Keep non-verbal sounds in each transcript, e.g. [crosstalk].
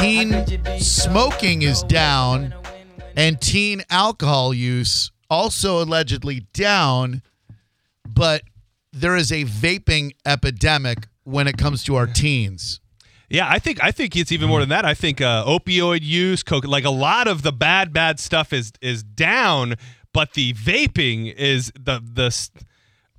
teen smoking is down and teen alcohol use also allegedly down, but there is a vaping epidemic when it comes to our teens. Yeah, I think I think it's even more than that. I think uh, opioid use, coke, like a lot of the bad bad stuff is is down, but the vaping is the the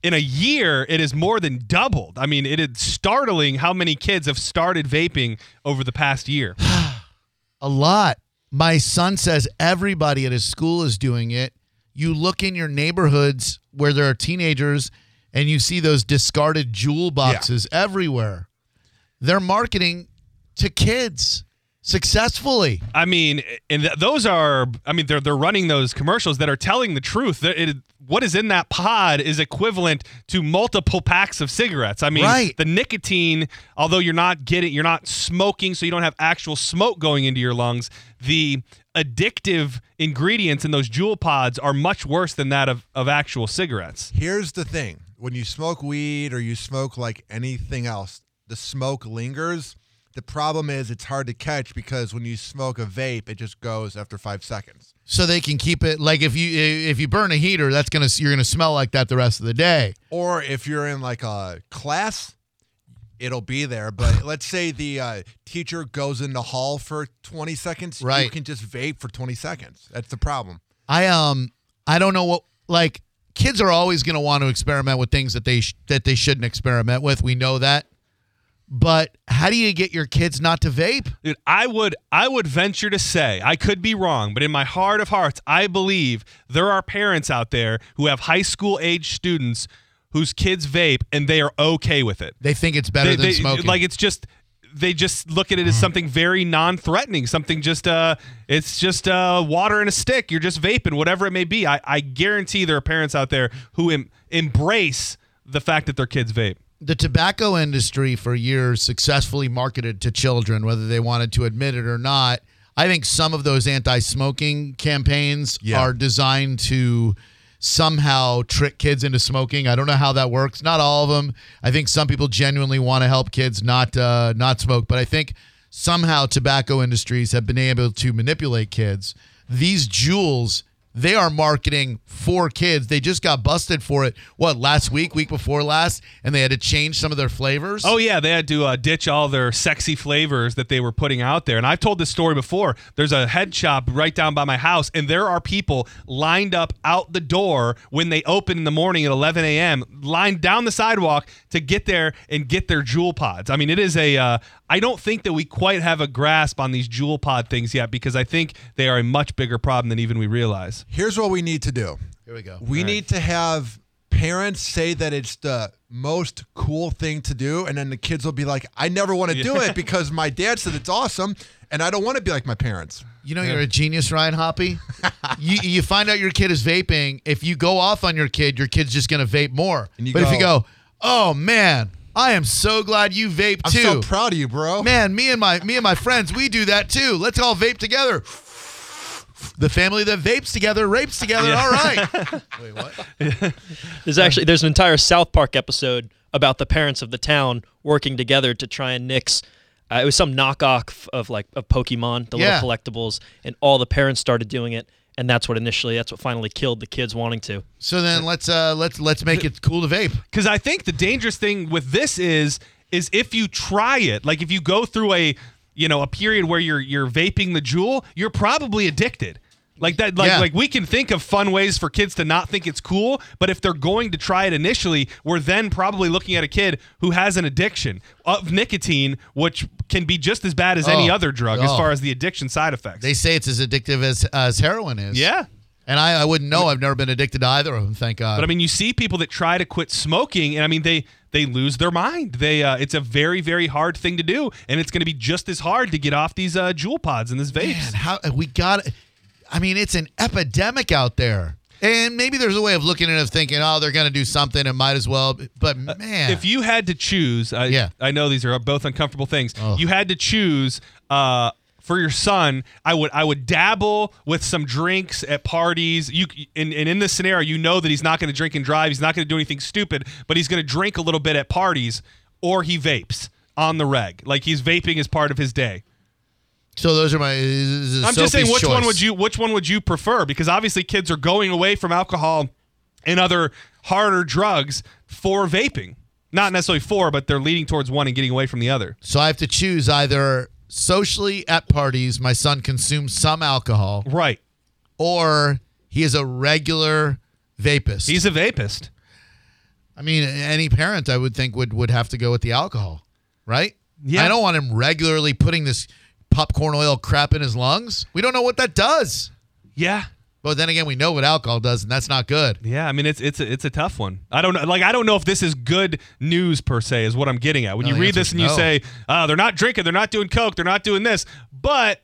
in a year it is more than doubled. I mean, it is startling how many kids have started vaping over the past year. [sighs] A lot. My son says everybody at his school is doing it. You look in your neighborhoods where there are teenagers and you see those discarded Juul boxes everywhere. They're marketing to kids successfully. I mean, and th- those are I mean they're they're running those commercials that are telling the truth. That It, what is in that pod is equivalent to multiple packs of cigarettes. I mean, Right. the nicotine, although you're not getting you're not smoking so you don't have actual smoke going into your lungs, the addictive ingredients in those Juul pods are much worse than that of, of actual cigarettes. Here's the thing: when you smoke weed or you smoke like anything else, the smoke lingers. The problem is it's hard to catch because when you smoke a vape, it just goes after five seconds. So they can keep it like if you if you burn a heater, that's gonna you're gonna smell like that the rest of the day. Or if you're in like a class, it'll be there. But [laughs] let's say the uh, teacher goes in the hall for 20 seconds, right? you can just vape for 20 seconds. That's the problem. I um I don't know what like kids are always going to want to experiment with things that they sh- that they shouldn't experiment with. We know that. But how do you get your kids not to vape? Dude, I would I would venture to say, I could be wrong, but in my heart of hearts, I believe there are parents out there who have high school age students whose kids vape and they are okay with it. They think it's better They- than they- smoking. Like it's just they just look at it as something very non-threatening, something just uh it's just uh water and a stick. You're just vaping, whatever it may be. I, I guarantee there are parents out there who em- embrace the fact that their kids vape. The tobacco industry for years successfully marketed to children, whether they wanted to admit it or not. I think some of those anti-smoking campaigns Yeah. are designed to somehow trick kids into smoking. I don't know how that works. Not all of them. I think some people genuinely want to help kids not uh, not smoke, but I think somehow tobacco industries have been able to manipulate kids. These Juuls they are marketing for kids. They just got busted for it. What last week, week before last, and they had to change some of their flavors. Oh yeah, they had to uh, ditch all their sexy flavors that they were putting out there. And I've told this story before. There's a head shop right down by my house, and there are people lined up out the door when they open in the morning at 11 a.m. lined down the sidewalk to get there and get their Juul pods. I mean, it is a. Uh, I don't think that we quite have a grasp on these Juul pod things yet because I think they are a much bigger problem than even we realize. Here's what we need to do Here we go. we need to have parents say that it's the most cool thing to do, and then the kids will be like, I never want to do it because my dad said it's awesome, and I don't want to be like my parents. You know you're a genius, Ryan Hoppy. you you find out your kid is vaping. If you go off on your kid, your kid's just gonna vape more. And you but if you go- go, oh man, I am so glad you vape I'm too. so proud of you, bro. Man, me and my me and my friends, we do that too. Let's all vape together. The family that vapes together rapes together. All right. [laughs] Wait, what? [laughs] There's actually there's an entire South Park episode about the parents of the town working together to try and nix. Uh, it was some knockoff of like of Pokemon, the Yeah. little collectibles, and all the parents started doing it, and that's what initially that's what finally killed the kids wanting to. So then let's uh let's let's make it cool to vape. because I think the dangerous thing with this is is if you try it, like if you go through a you know a period where you're you're vaping the Juul, you're probably addicted. Like that, like Yeah. like we can think of fun ways for kids to not think it's cool, but if they're going to try it initially, we're then probably looking at a kid who has an addiction of nicotine, which can be just as bad as any Oh. other drug as Oh. far as the addiction side effects. They say it's as addictive as as heroin is. yeah. And I, I wouldn't know. I've never been addicted to either of them, thank God. But I mean, you see people that try to quit smoking, and I mean, they they lose their mind. They uh, it's a very very hard thing to do, and it's going to be just as hard to get off these uh, Juul pods and this vapes. Man, how we got I mean, it's an epidemic out there. And maybe there's a way of looking at it of thinking, oh, they're going to do something and might as well. But man, Uh, If you had to choose, I, Yeah. I know these are both uncomfortable things. Oh. You had to choose uh, for your son. I would I would dabble with some drinks at parties. You and, and in this scenario, you know that he's not going to drink and drive. He's not going to do anything stupid, but he's going to drink a little bit at parties, or he vapes on the reg, like he's vaping as part of his day. So those are my. I'm just saying, which one would you which one would you prefer? Because obviously, kids are going away from alcohol and other harder drugs for vaping. Not necessarily for, but they're leading towards one and getting away from the other. So I have to choose either socially at parties, my son consumes some alcohol, Right. or he is a regular vapist. He's a vapist. I mean, any parent I would think would would have to go with the alcohol, right? Yeah. I don't want him regularly putting this popcorn oil crap in his lungs. We don't know what that does. Yeah. But then again, we know what alcohol does, and that's not good. Yeah, I mean it's it's a, it's a tough one. I don't know, like I don't know if this is good news per se, is what I'm getting at. When No, you read this is and you say, "Oh, they're not drinking, they're not doing coke, they're not doing this," but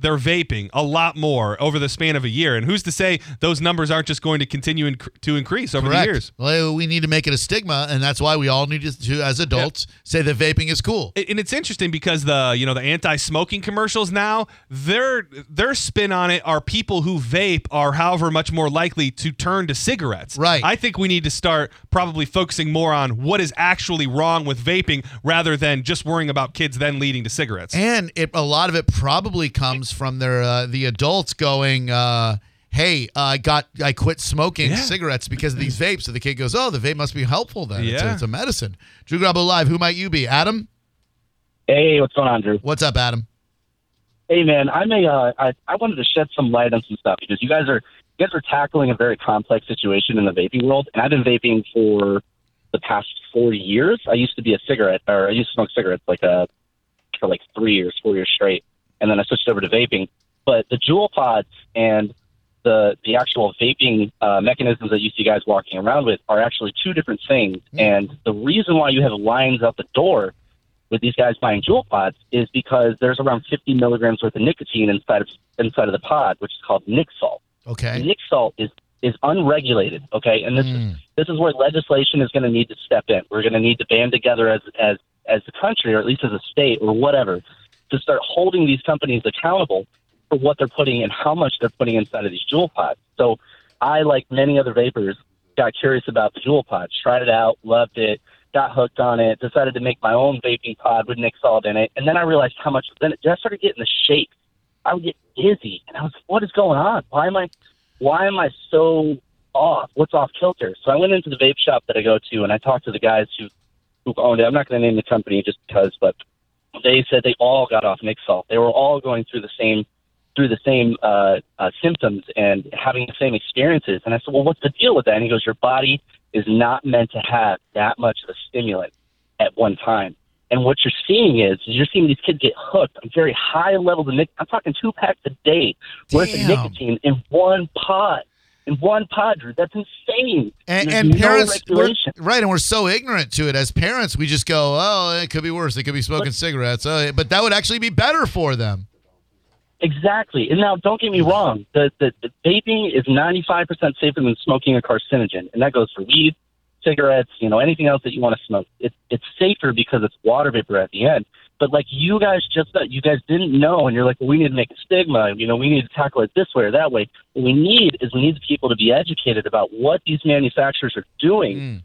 they're vaping a lot more over the span of a year, and who's to say those numbers aren't just going to continue inc- to increase over Correct. the years? Well, we need to make it a stigma, and that's why we all need to, as adults, say that vaping is cool. and it's interesting because the you know the anti-smoking commercials now their their spin on it are people who vape are however much more likely to turn to cigarettes Right. i think we need to start probably focusing more on what is actually wrong with vaping rather than just worrying about kids then leading to cigarettes And it a lot of it probably comes from their uh, the adults going, uh, "Hey, uh, I got I quit smoking Yeah. cigarettes because of these vapes." So the kid goes, "Oh, the vape must be helpful then. It's, a, Yeah. it's a medicine." Drew Garabo live. Who might you be? Adam. Hey, what's going on, Drew? What's up, Adam? Hey, man, I'm a. Uh, I, I wanted to shed some light on some stuff because you guys are you guys are tackling a very complex situation in the vaping world, and I've been vaping for the past four years. I used to be a cigarette, or I used to smoke cigarettes like a for like three years, four years straight, and then I switched over to vaping. But the Juul pods and the the actual vaping uh, mechanisms that you see guys walking around with are actually two different things. And the reason why you have lines out the door with these guys buying Juul pods is because there's around 50 milligrams worth of nicotine inside of inside of the pod, which is called nic salt. Okay. Nic salt is is unregulated. Okay, and this is this is where legislation is going to need to step in. We're going to need to band together as as as a country, or at least as a state, or whatever, to start holding these companies accountable for what they're putting and how much they're putting inside of these Juul pods. So, I, like many other vapors, got curious about the Juul pods, tried it out, loved it, got hooked on it, decided to make my own vaping pod with nic salt in it, and then I realized how much. Then I started getting the shakes. I would get dizzy, and I was, what is going on? Why am I, why am I so off? What's off kilter? So I went into the vape shop that I go to, and I talked to the guys who who owned it. I'm not going to name the company just because, but they said they all got off nic salt. They were all going through the same through the same uh, uh, symptoms and having the same experiences. And I said, well, what's the deal with that? And he goes, your body is not meant to have that much of a stimulant at one time. And what you're seeing is, is you're seeing these kids get hooked on very high levels of nicotine. I'm talking two packs a day worth of nicotine in one pod. In one pod, Drew. That's insane. And, and parents, we're, right? And we're so ignorant to it as parents. We just go, "Oh, it could be worse. They could be smoking cigarettes." Oh, but that would actually be better for them. Exactly. And now, don't get me wrong. The, the, the vaping is 95% safer than smoking a carcinogen, and that goes for weed, cigarettes, you know, anything else that you want to smoke. It's it's safer because it's water vapor at the end. But like you guys just you guys didn't know, and you're like, well, we need to make a stigma. You know, we need to tackle it this way or that way. What we need is we need people to be educated about what these manufacturers are doing Mm.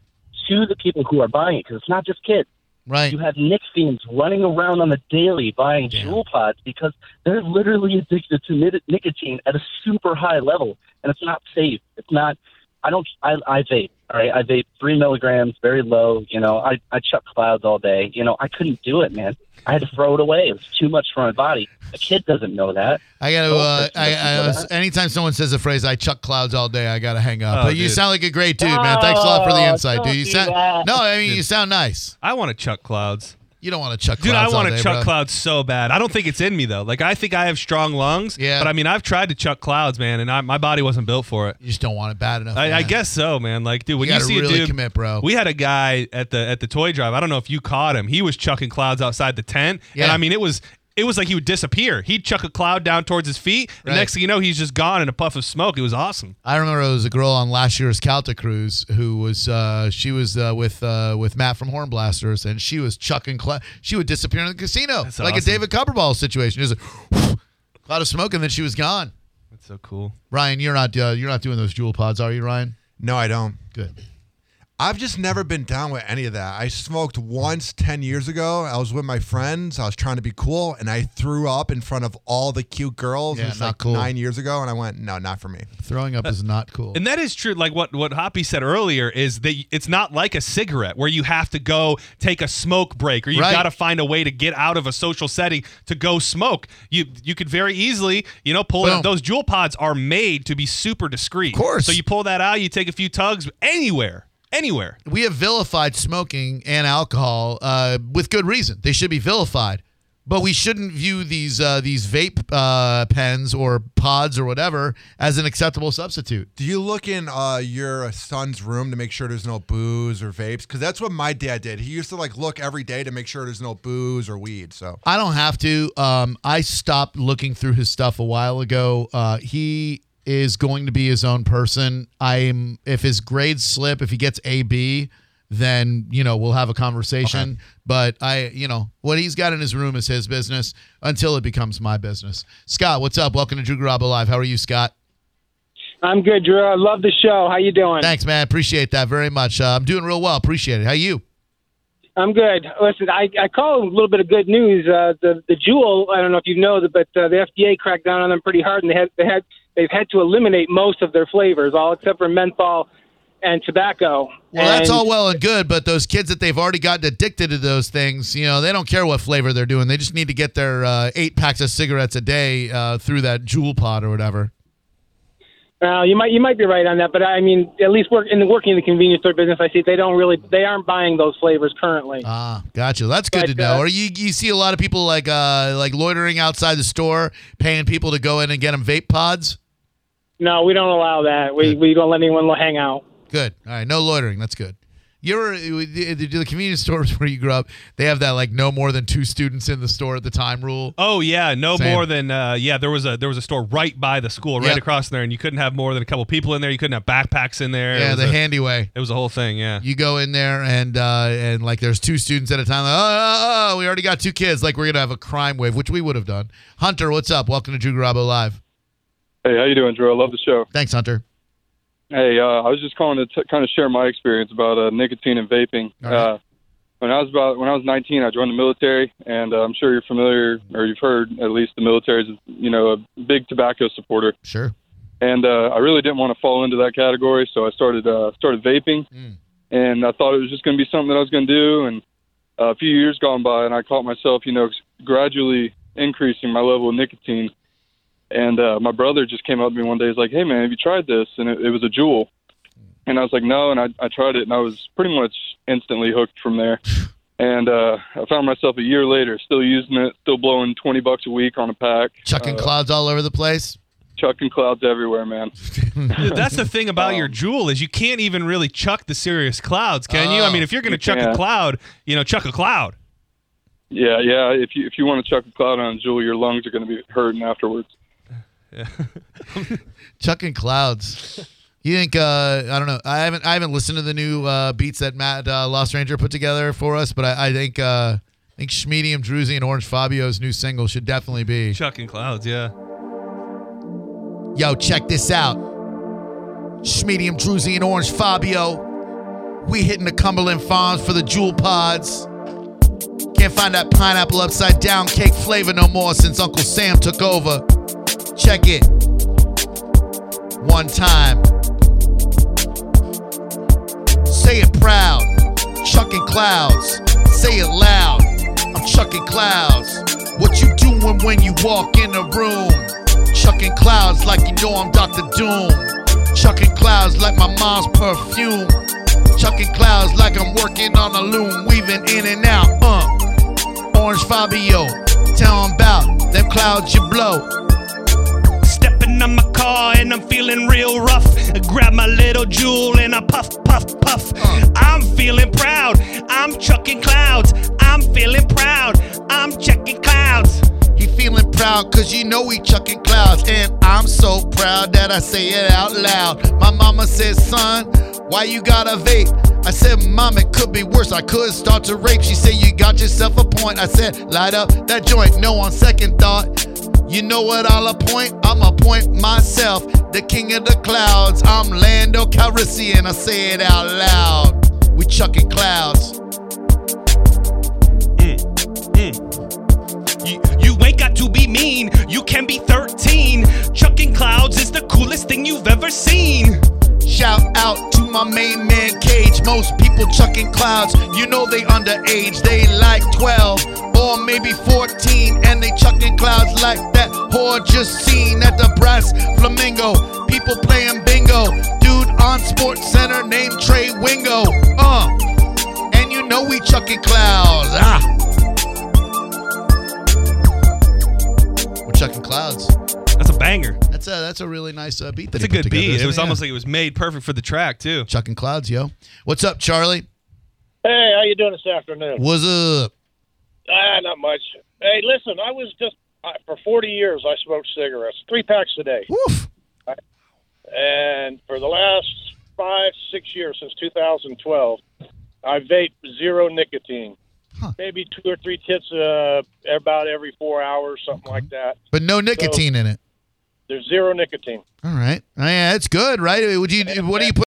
to the people who are buying it, because it's not just kids. Right. You have Nick fiends running around on the daily buying Damn. Juul pods because they're literally addicted to nicotine at a super high level, and it's not safe. It's not. I don't. I, I vape. All right, I vape three milligrams, very low. You know, I I chuck clouds all day. You know, I couldn't do it, man. I had to throw it away. It was too much for my body. A kid doesn't know that. I gotta. Uh, that's- I, I, that's- was- anytime someone says the phrase "I chuck clouds all day," I gotta hang up. Oh, but you sound like a great dude, man. Thanks a lot for the Oh, insight, don't dude. You sound that. no. I mean, you sound nice. i want to chuck clouds You don't want to chuck clouds. Dude, I want to chuck bro. clouds so bad. I don't think it's in me though. Like I think I have strong lungs. Yeah. But I mean, I've tried to chuck clouds, man, and I, my body wasn't built for it. You just don't want it bad enough. I, I guess so, man. Like, dude, when You you, see really a dude, commit, bro. We had a guy at the at the toy drive. I don't know if you caught him. He was chucking clouds outside the tent, Yeah. and I mean, it was it was like he would disappear. He'd chuck a cloud down towards his feet, and next thing you know, he's just gone in a puff of smoke. It was awesome. I remember there was a girl on last year's Calta cruise who was uh, she was uh, with uh, with Matt from Hornblasters, and she was chucking cloud. She would disappear in the casino That's like a. David Copperball situation. Just a cloud of smoke, and then she was gone. That's so cool. Ryan, you're not uh, you're not doing those Juul pods, are you, Ryan? No, I don't. Good. I've just never been down with any of that. I smoked once 10 years ago. I was with my friends. I was trying to be cool and I threw up in front of all the cute girls. Yeah, it was not like cool. nine years ago. And I went, no, not for me. Throwing up is not cool. And that is true. Like what what Hoppy said earlier is that it's not like a cigarette where you have to go take a smoke break or you've Right. got to find a way to get out of a social setting to go smoke. You you could very easily, you know, pull it Boom. up. Those Juul pods are made to be super discreet. Of course. So you pull that out, you take a few tugs anywhere, anywhere. we have vilified smoking and alcohol uh, with good reason. They should be vilified, but we shouldn't view these uh, these vape uh, pens or pods or whatever as an acceptable substitute. Do you look in uh, your son's room to make sure there's no booze or vapes? Because that's what my dad did. He used to like look every day to make sure there's no booze or weed. So I don't have to. Um, I stopped looking through his stuff a while ago. Uh, he is going to be his own person. I'm if his grades slip, if he gets A B, then you know we'll have a conversation. But I, you know, what he's got in his room is his business until it becomes my business. Scott, what's up? Welcome to Drew Garabo Live. How are you, Scott? I'm good, Drew. I love the show. How you doing? Thanks, man. Appreciate that very much. Uh, I'm doing real well. Appreciate it. How you? I'm good. Listen, I, I call a little bit of good news. Uh, the the Juul. I don't know if you know, but uh, the FDA cracked down on them pretty hard, and they had they had they've had to eliminate most of their flavors, all except for menthol and tobacco. Well, that's all well and good, but those kids that they've already gotten addicted to those things, you know, they don't care what flavor they're doing. They just need to get their uh, eight packs of cigarettes a day uh, through that Juul pod or whatever. Well, you might you might be right on that, but I mean, at least work in the working in the convenience store business, I see they don't really they aren't buying those flavors currently. Ah, gotcha. That's good But, to know. uh, or you you see a lot of people like uh like loitering outside the store, paying people to go in and get them vape pods. No, we don't allow that. We Good. we don't let anyone hang out. Good. All right, no loitering. That's good. You're the, the the convenience [laughs] stores where you grew up? They have that like no more than two students in the store at the time rule. Oh yeah, no Same. more than uh, yeah. There was a there was a store right by the school, right Yep. across there, and you couldn't have more than a couple people in there. You couldn't have backpacks in there. Yeah, the a- handy way. It was a whole thing. Yeah. You go in there and uh, and like there's two students at a time. Like, oh, oh, oh, we already got two kids. Like we're gonna have a crime wave, which we would have done. Hunter, what's up? Welcome to Drew Garabo Live. Hey, how you doing, Drew? I love the show. Thanks, Hunter. Hey, uh, I was just calling to t- kind of share my experience about uh, nicotine and vaping. Right. Uh, when I was about when I was 19, I joined the military, and uh, I'm sure you're familiar or you've heard at least the military is you know a big tobacco supporter. Sure. And uh, I really didn't want to fall into that category, so I started uh, started vaping, Mm. and I thought it was just going to be something that I was going to do. And uh, a few years gone by, and I caught myself, you know, gradually increasing my level of nicotine. And uh, my brother just came up to me one day. He's like, "Hey, man, have you tried this?" And it, it was a Juul. And I was like, "No." And I, I tried it, and I was pretty much instantly hooked from there. [laughs] And uh, I found myself a year later still using it, still blowing twenty bucks a week on a pack, Chucking uh, clouds all over the place. chucking clouds everywhere, man. [laughs] That's the thing about your Um, Juul is you can't even really chuck the serious clouds, can you? I mean, if you're going to you chuck a can't. cloud, you know, chuck a cloud. Yeah, yeah. If you if you want to chuck a cloud on a Juul, your lungs are going to be hurting afterwards. [laughs] Chucking clouds. You think? Uh, I don't know. I haven't. I haven't listened to the new uh, beats that Matt uh, Lost Ranger put together for us, but I, I think. Uh, I think Schmedium Druzy and Orange Fabio's new single should definitely be. Chucking clouds, yeah. Yo, check this out. Schmedium Druzy and Orange Fabio. We hitting the Cumberland Farms for the Juul Pods. Can't find that pineapple upside down cake flavor no more since Uncle Sam took over. Check it. One time. Say it proud. Chucking clouds. Say it loud. I'm chucking clouds. What you doing when you walk in a room? Chucking clouds like you know I'm Dr. Doom. Chucking clouds like my mom's perfume. Chucking clouds like I'm working on a loom, weaving in and out. Uh. Orange Fabio, tell 'em about them clouds you blow. Stepping on my car and I'm feeling real rough. I grab my little Juul and I puff, puff, puff. I'm feeling proud. I'm chucking clouds. I'm feeling proud. I'm checking clouds. He feeling proud cause you know he chucking clouds. And I'm so proud that I say it out loud. My mama said, son, why you got a vape? I said, mom, it could be worse. I could start to rape. She said, you got yourself a point. I said, light up that joint. No, on second thought. You know what I'll appoint? I'm appoint myself, the king of the clouds. I'm Lando Calrissian. I say it out loud. We chucking clouds. Mm, mm. You, you ain't got to be mean, you can be 13. Chucking clouds is the coolest thing you've ever seen. Shout out to my main man Cage. Most people chucking clouds, you know they underage. They like 12 or maybe 14, and they chucking clouds like whore just seen at the Brass Flamingo. People playing bingo. Dude on Sports Center named Trey Wingo. Uh, and you know we chucking clouds. Ah. We're chucking clouds. That's a banger. That's a that's a really nice uh, beat. That That's a good together, beat. isn't It was Yeah. almost like it was made perfect for the track, too. chucking clouds, yo. What's up, Charlie? Hey, how you doing this afternoon? What's up? Ah, not much. Hey, listen, I was just I, for 40 years I smoked cigarettes, three packs a day, Woof. and for the last five, six years since 2012, I vape zero nicotine. Huh. Maybe two or three tits uh, about every four hours, something like that. But no nicotine in it. There's zero nicotine. All right. Yeah, that's good, right? Would you? What do you put?